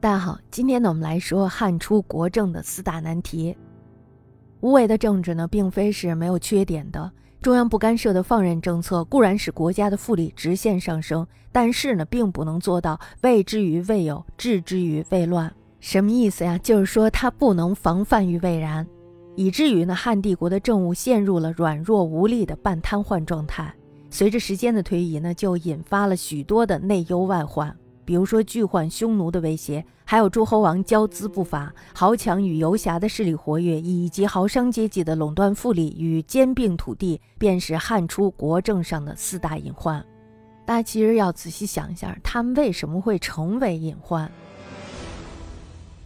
大家好，今天呢，我们来说汉初国政的四大难题。无为的政治呢，并非是没有缺点的。中央不干涉的放任政策固然使国家的富力直线上升，但是呢，并不能做到未之于未有，治之于未乱。什么意思呀？就是说它不能防范于未然，以至于呢，汉帝国的政务陷入了软弱无力的半瘫痪状态。随着时间的推移呢，就引发了许多的内忧外患。比如说巨患匈奴的威胁，还有诸侯王骄资不法、豪强与游侠的势力活跃，以及豪商阶级的垄断富利与兼并土地，便是汉初国政上的四大隐患。大家其实要仔细想一下，他们为什么会成为隐患？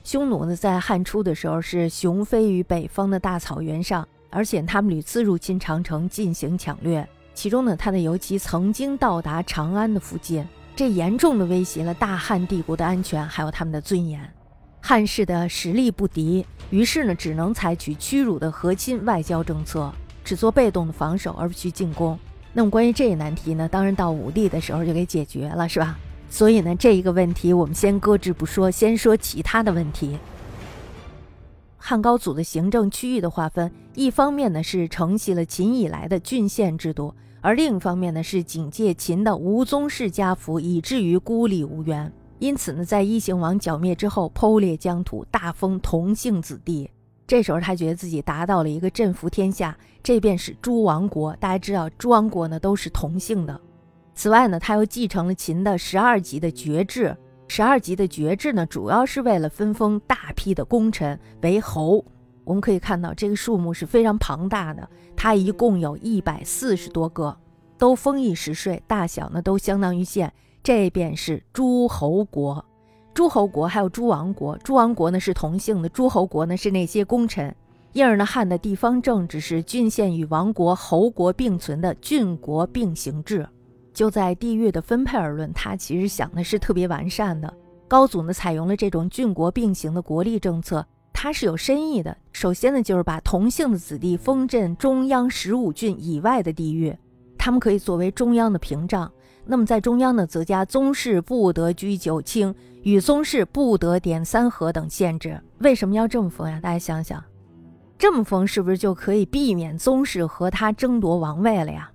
匈奴呢，在汉初的时候是雄飞于北方的大草原上，而且他们屡次入侵长城进行抢掠，其中呢，他的游骑曾经到达长安的附近。这严重的威胁了大汉帝国的安全，还有他们的尊严。汉室的实力不敌，于是呢，只能采取屈辱的和亲外交政策，只做被动的防守，而不去进攻。那么关于这一难题呢，当然到武帝的时候就给解决了，是吧？所以呢，这一个问题我们先搁置不说，先说其他的问题。汉高祖的行政区域的划分，一方面呢是承袭了秦以来的郡县制度。而另一方面呢，是警戒秦的无宗室家福，以至于孤立无援。因此呢，在异姓王剿灭之后，剖裂疆土，大封同姓子弟。这时候他觉得自己达到了一个镇服天下，这便是诸王国。大家知道，诸王国呢都是同姓的。此外呢，他又继承了秦的十二级的爵制。十二级的爵制呢，主要是为了分封大批的功臣为侯。我们可以看到，这个数目是非常庞大的。它一共有一百四十多个，都封邑十税，大小呢都相当于县。这便是诸侯国。诸侯国还有诸王国，诸王国呢是同姓的，诸侯国呢是那些功臣。因而呢，汉的地方政治是郡县与王国、侯国并存的郡国并行制。就在地域的分配而论，他其实想的是特别完善的。高祖呢采用了这种郡国并行的国力政策。它是有深意的。首先呢，就是把同姓的子弟封镇中央十五郡以外的地域，他们可以作为中央的屏障。那么在中央呢，则加宗室不得居九卿，与宗室不得点三河等限制。为什么要这么封呀？大家想想，这么封是不是就可以避免宗室和他争夺王位了呀？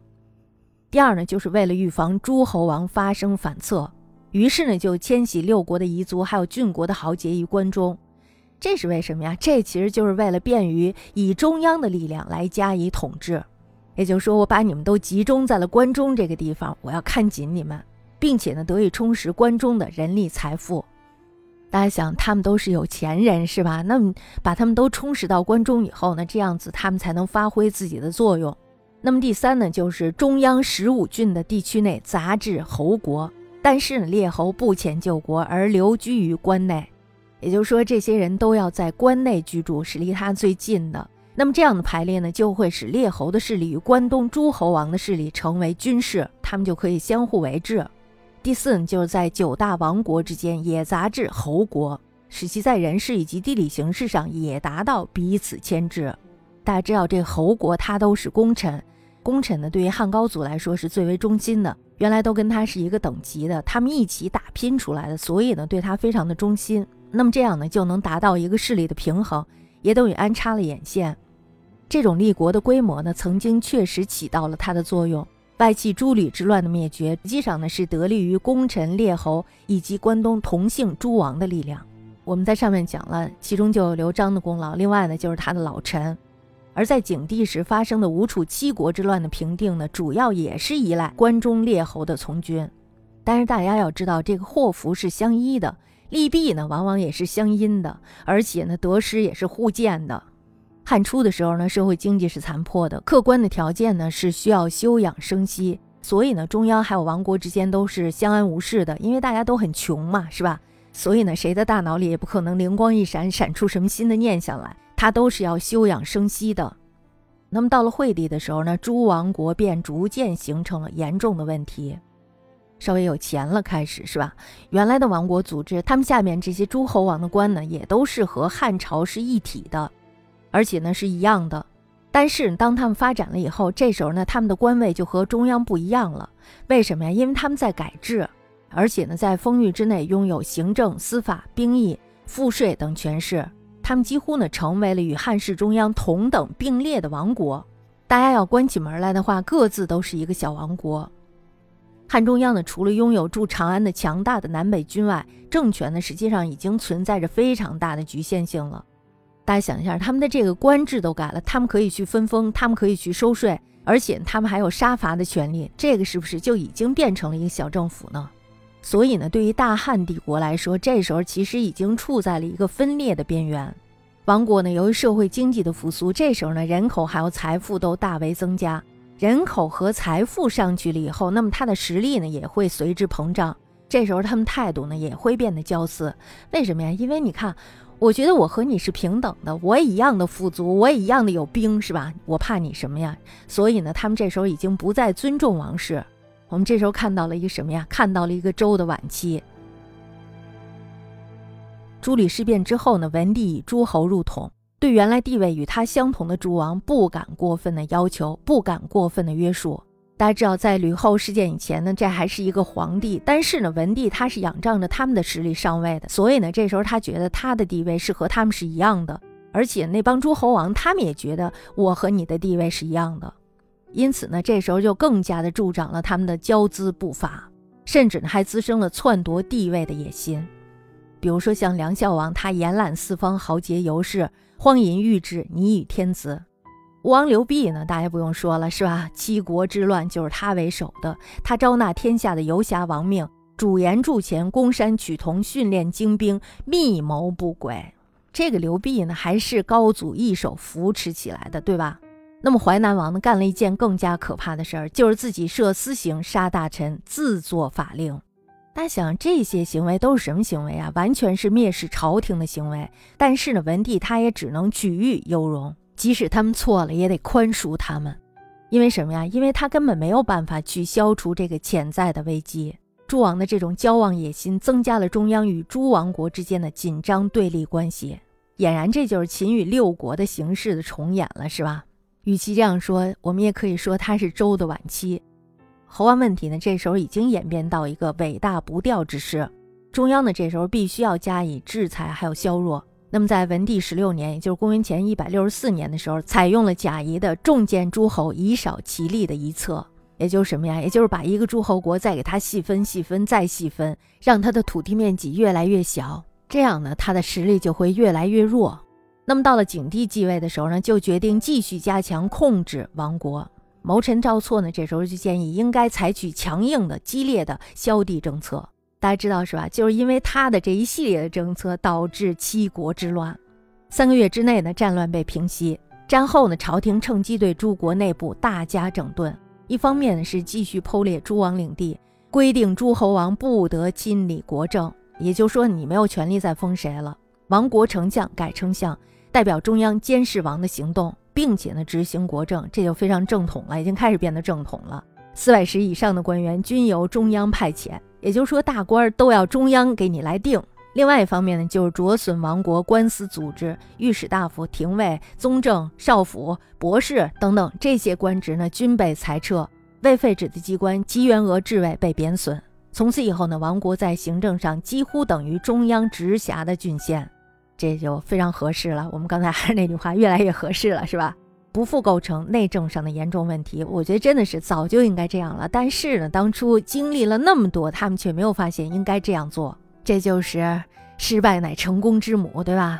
第二呢，就是为了预防诸侯王发生反侧，于是呢，就迁徙六国的彝族还有郡国的豪杰于关中。这是为什么呀？这其实就是为了便于以中央的力量来加以统治，也就是说，我把你们都集中在了关中这个地方，我要看紧你们，并且呢，得以充实关中的人力财富。大家想，他们都是有钱人，是吧？那么把他们都充实到关中以后呢，这样子他们才能发挥自己的作用。那么第三呢，就是中央十五郡的地区内杂志侯国，但是呢，列侯不遣救国而留居于关内。也就是说，这些人都要在关内居住，是离他最近的。那么这样的排列呢，就会使列侯的势力与关东诸侯王的势力成为军事，他们就可以相互为治。第四呢，就是在九大王国之间也杂治侯国，使其在人事以及地理形势上也达到彼此牵制。大家知道，这侯国他都是功臣，功臣呢对于汉高祖来说是最为忠心的，原来都跟他是一个等级的，他们一起打拼出来的，所以呢对他非常的忠心。那么这样呢，就能达到一个势力的平衡，也等于安插了眼线。这种立国的规模呢，曾经确实起到了它的作用。外戚诸吕之乱的灭绝，实际上呢是得力于功臣列侯以及关东同姓诸王的力量。我们在上面讲了，其中就有刘璋的功劳，另外呢就是他的老臣。而在景帝时发生的吴楚七国之乱的平定呢，主要也是依赖关中列侯的从军。但是大家要知道，这个祸福是相依的。利弊呢，往往也是相因的，而且呢，得失也是互见的。汉初的时候呢，社会经济是残破的，客观的条件呢是需要休养生息，所以呢，中央还有王国之间都是相安无事的，因为大家都很穷嘛，是吧？所以呢，谁的大脑里也不可能灵光一闪，闪出什么新的念想来，他都是要休养生息的。那么到了惠帝的时候呢，诸王国便逐渐形成了严重的问题。稍微有钱了，开始是吧？原来的王国组织，他们下面这些诸侯王的官呢，也都是和汉朝是一体的，而且呢是一样的。但是当他们发展了以后，这时候呢，他们的官位就和中央不一样了。为什么呀？因为他们在改制。而且呢，在封域之内拥有行政、司法、兵役、赋税等权势。他们几乎呢成为了与汉室中央同等并列的王国。大家要关起门来的话，各自都是一个小王国。汉中央呢，除了拥有驻长安的强大的南北军外，政权呢实际上已经存在着非常大的局限性了。大家想一下，他们的这个官制都改了，他们可以去分封，他们可以去收税，而且他们还有杀伐的权利，这个是不是就已经变成了一个小政府呢？所以呢，对于大汉帝国来说，这时候其实已经处在了一个分裂的边缘。王国呢，由于社会经济的复苏，这时候呢，人口还有财富都大为增加。人口和财富上去了以后，那么他的实力呢也会随之膨胀。这时候他们态度呢也会变得骄肆。为什么呀？因为你看，我觉得我和你是平等的，我也一样的富足，我也一样的有兵，是吧？我怕你什么呀？所以呢，他们这时候已经不再尊重王室。我们这时候看到了一个什么呀？看到了一个周的晚期。朱吕事变之后呢，文帝以诸侯入统。对原来地位与他相同的诸王，不敢过分的要求，不敢过分的约束。大家知道，在吕后事件以前呢，这还是一个皇帝，但是呢，文帝他是仰仗着他们的实力上位的，所以呢，这时候他觉得他的地位是和他们是一样的，而且那帮诸侯王他们也觉得我和你的地位是一样的，因此呢，这时候就更加的助长了他们的骄恣不法，甚至呢，还滋生了篡夺帝位的野心。比如说像梁孝王，他延揽四方豪杰游士。荒淫欲治，拟与天子。吴王刘濞呢？大家不用说了，是吧？七国之乱就是他为首的。他招纳天下的游侠亡命，主言铸钱，攻山取铜，训练精兵，密谋不轨。这个刘濞呢，还是高祖一手扶持起来的，对吧？那么淮南王呢，干了一件更加可怕的事儿，就是自己设私刑，杀大臣，自作法令。大家想，这些行为都是什么行为啊？完全是蔑视朝廷的行为。但是呢，文帝他也只能举玉优容，即使他们错了，也得宽恕他们。因为什么呀？因为他根本没有办法去消除这个潜在的危机。诸王的这种骄妄野心，增加了中央与诸王国之间的紧张对立关系。俨然，这就是秦与六国的形势的重演了，是吧？与其这样说，我们也可以说他是周的晚期。侯王问题呢，这时候已经演变到一个尾大不掉之势，中央呢这时候必须要加以制裁，还有削弱。那么在文帝十六年，也就是公元前一百六十四年的时候，采用了贾谊的重建诸侯以少其力的一策，也就是什么呀？也就是把一个诸侯国再给他细分、细分、再细分，让他的土地面积越来越小，这样呢，他的实力就会越来越弱。那么到了景帝继位的时候呢，就决定继续加强控制王国。谋臣赵错呢，这时候就建议应该采取强硬的、激烈的削地政策。大家知道是吧？就是因为他的这一系列的政策，导致七国之乱。三个月之内呢，战乱被平息。战后呢，朝廷趁机对诸国内部大加整顿。一方面呢，是继续剖裂诸王领地，规定诸侯王不得亲理国政，也就是说，你没有权利再封谁了。亡国丞相改称相，代表中央监视王的行动。并且呢，执行国政，这就非常正统了，已经开始变得正统了。四百石以上的官员均由中央派遣，也就是说，大官都要中央给你来定。另外一方面呢，就是着损亡国官司组织，御史大夫、廷尉、宗正、少府、博士等等这些官职呢，均被裁撤。未废止的机关及员额制位被贬损。从此以后呢，王国在行政上几乎等于中央直辖的郡县。这就非常合适了。我们刚才还是那句话，越来越合适了，是吧？不复构成内政上的严重问题。我觉得真的是早就应该这样了。但是呢，当初经历了那么多，他们却没有发现应该这样做。这就是失败乃成功之母，对吧？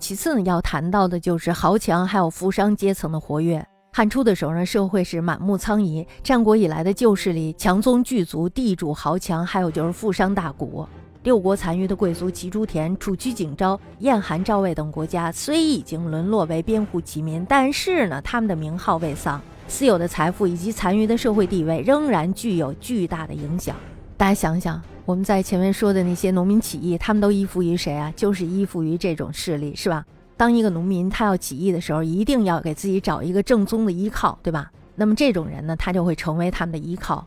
其次呢，要谈到的就是豪强还有富商阶层的活跃。汉初的时候呢，社会是满目苍夷。战国以来的旧势力，强宗巨族、地主豪强，还有就是富商大贾。六国残余的贵族齐朱田、楚居景昭、燕韩赵魏等国家，虽已经沦落为边户齐民，但是呢，他们的名号未丧，私有的财富以及残余的社会地位仍然具有巨大的影响。大家想想，我们在前面说的那些农民起义，他们都依附于谁啊？就是依附于这种势力，是吧？当一个农民他要起义的时候，一定要给自己找一个正宗的依靠，对吧？那么这种人呢，他就会成为他们的依靠。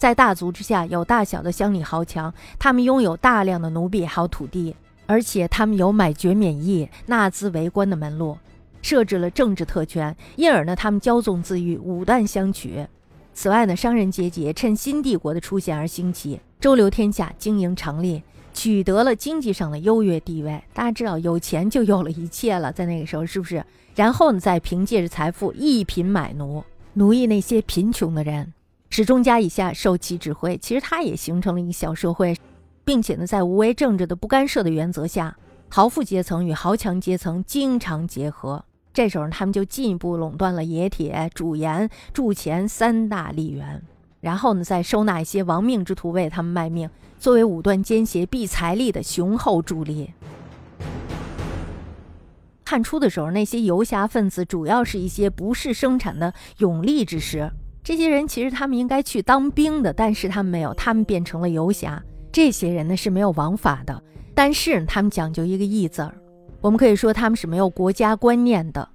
在大族之下，有大小的乡里豪强，他们拥有大量的奴婢还有土地，而且他们有买爵免役、纳资为官的门路，设置了政治特权，因而呢，他们骄纵自欲，武断相取。此外呢，商人阶级趁新帝国的出现而兴起，周流天下，经营成立，取得了经济上的优越地位。大家知道，有钱就有了一切了，在那个时候是不是？然后呢，再凭借着财富一品买奴，奴役那些贫穷的人，使中家以下受其指挥。其实他也形成了一个小社会，并且呢，在无为政治的不干涉的原则下，豪富阶层与豪强阶层经常结合。这时候，他们就进一步垄断了冶铁、煮盐、铸钱三大利源，然后呢，再收纳一些亡命之徒为他们卖命，作为武断奸邪、避财力的雄厚助力。汉初的时候，那些游侠分子主要是一些不事生产的勇力之士，这些人其实他们应该去当兵的，但是他们没有，他们变成了游侠。这些人呢是没有王法的，但是他们讲究一个义字儿。我们可以说，他们是没有国家观念的，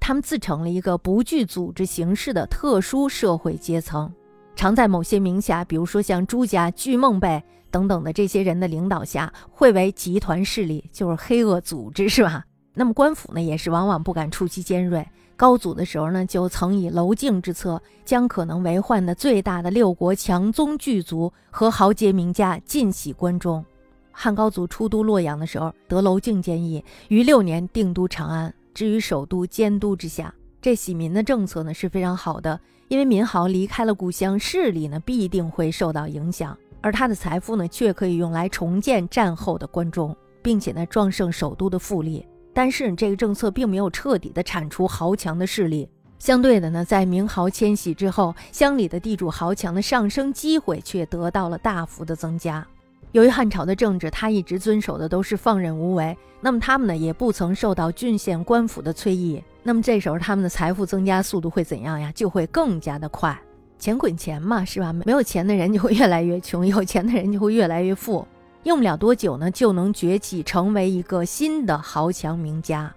他们自成了一个不具组织形式的特殊社会阶层，常在某些名侠，比如说像朱家、巨梦辈等等的这些人的领导下，会为集团势力，就是黑恶组织，是吧？那么官府呢，也是往往不敢出其尖锐。高祖的时候呢，就曾以娄敬之策，将可能为患的最大的六国强宗巨族和豪杰名家尽徙关中。汉高祖出都洛阳的时候，得娄敬建议，于六年定都长安，置于首都监督之下。这洗民的政策呢是非常好的，因为民豪离开了故乡，势力呢必定会受到影响，而他的财富呢却可以用来重建战后的关中，并且呢壮盛首都的富力。但是这个政策并没有彻底的铲除豪强的势力，相对的呢，在明豪迁徙之后，乡里的地主豪强的上升机会却得到了大幅的增加。由于汉朝的政治，他一直遵守的都是放任无为，那么他们呢也不曾受到郡县官府的催役，那么这时候他们的财富增加速度会怎样呀？就会更加的快，钱滚钱嘛，是吧？没有钱的人就会越来越穷，有钱的人就会越来越富，用不了多久呢，就能崛起成为一个新的豪强名家。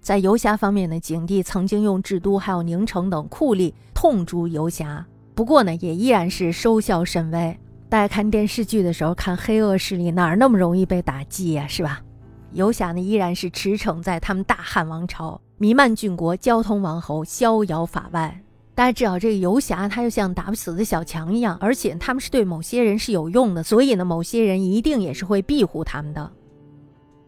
在游侠方面呢，景帝曾经用治都还有宁城等酷吏痛诛游侠，不过呢，也依然是收效甚微。大家看电视剧的时候，看黑恶势力哪儿那么容易被打击呀，是吧？游侠呢依然是驰骋在他们大汉王朝弥漫郡国，交通王侯，逍遥法外。大家知道这个游侠，他就像打不死的小强一样，而且他们是对某些人是有用的，所以呢，某些人一定也是会庇护他们的。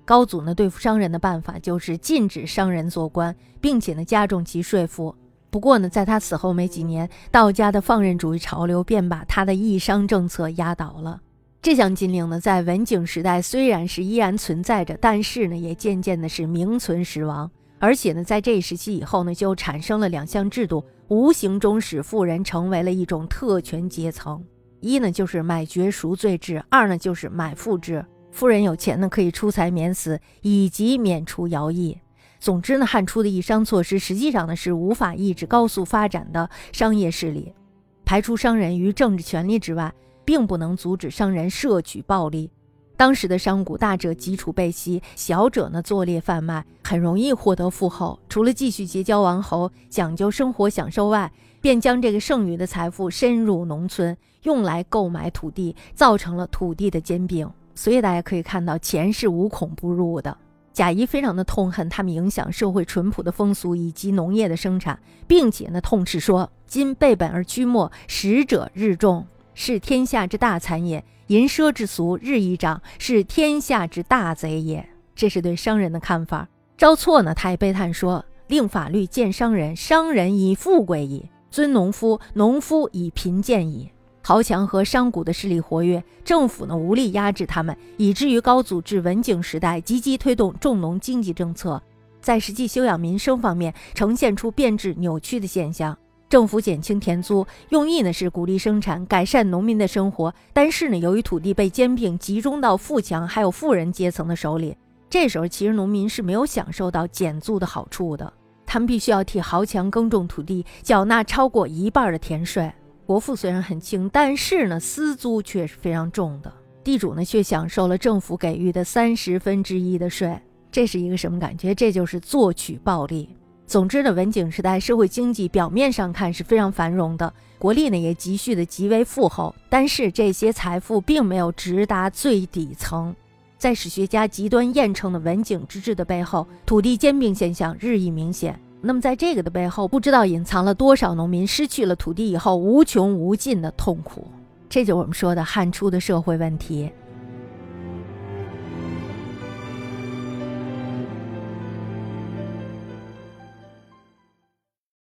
高祖呢对付商人的办法就是禁止商人做官，并且呢加重其税赋。不过呢，在他死后没几年，道家的放任主义潮流便把他的抑商政策压倒了。这项禁令呢，在文景时代虽然是依然存在着，但是呢，也渐渐的是名存实亡。而且呢，在这一时期以后呢，就产生了两项制度，无形中使富人成为了一种特权阶层。一呢，就是买爵赎罪制；二呢，就是买赋制。富人有钱呢，可以出财免死，以及免除徭役。总之呢，汉初的一商措施实际上呢是无法抑制高速发展的商业势力，排除商人于政治权力之外，并不能阻止商人摄取暴利。当时的商贾大者基础被吸，小者呢作劣贩卖，很容易获得富厚。除了继续结交王侯，讲究生活享受外，便将这个剩余的财富深入农村，用来购买土地，造成了土地的兼并。所以大家可以看到，钱是无孔不入的。贾谊非常的痛恨他们影响社会淳朴的风俗以及农业的生产，并且呢痛斥说：“今背本而居末，食者日众，是天下之大残也；淫奢之俗日益长，是天下之大贼也。”这是对商人的看法。赵错呢，他也悲叹说：“令法律见商人，商人以富贵矣；尊农夫，农夫以贫贱矣。”豪强和商贾的势力活跃，政府呢无力压制他们，以至于高祖至文景时代积极推动重农经济政策，在实际休养民生方面呈现出变质扭曲的现象。政府减轻田租，用意呢是鼓励生产，改善农民的生活。但是呢，由于土地被兼并，集中到富强还有富人阶层的手里，这时候其实农民是没有享受到减租的好处的，他们必须要替豪强耕种土地，缴纳超过一半的田税。国富虽然很轻，但是呢，私租却是非常重的。地主呢，却享受了政府给予的三十分之一的税，这是一个什么感觉？这就是作曲暴利。总之呢，文景时代社会经济表面上看是非常繁荣的，国力呢也积蓄的极为富厚，但是这些财富并没有直达最底层。在史学家极端验称的文景之治的背后，土地兼并现象日益明显。那么在这个的背后，不知道隐藏了多少农民失去了土地以后无穷无尽的痛苦。这就是我们说的汉初的社会问题。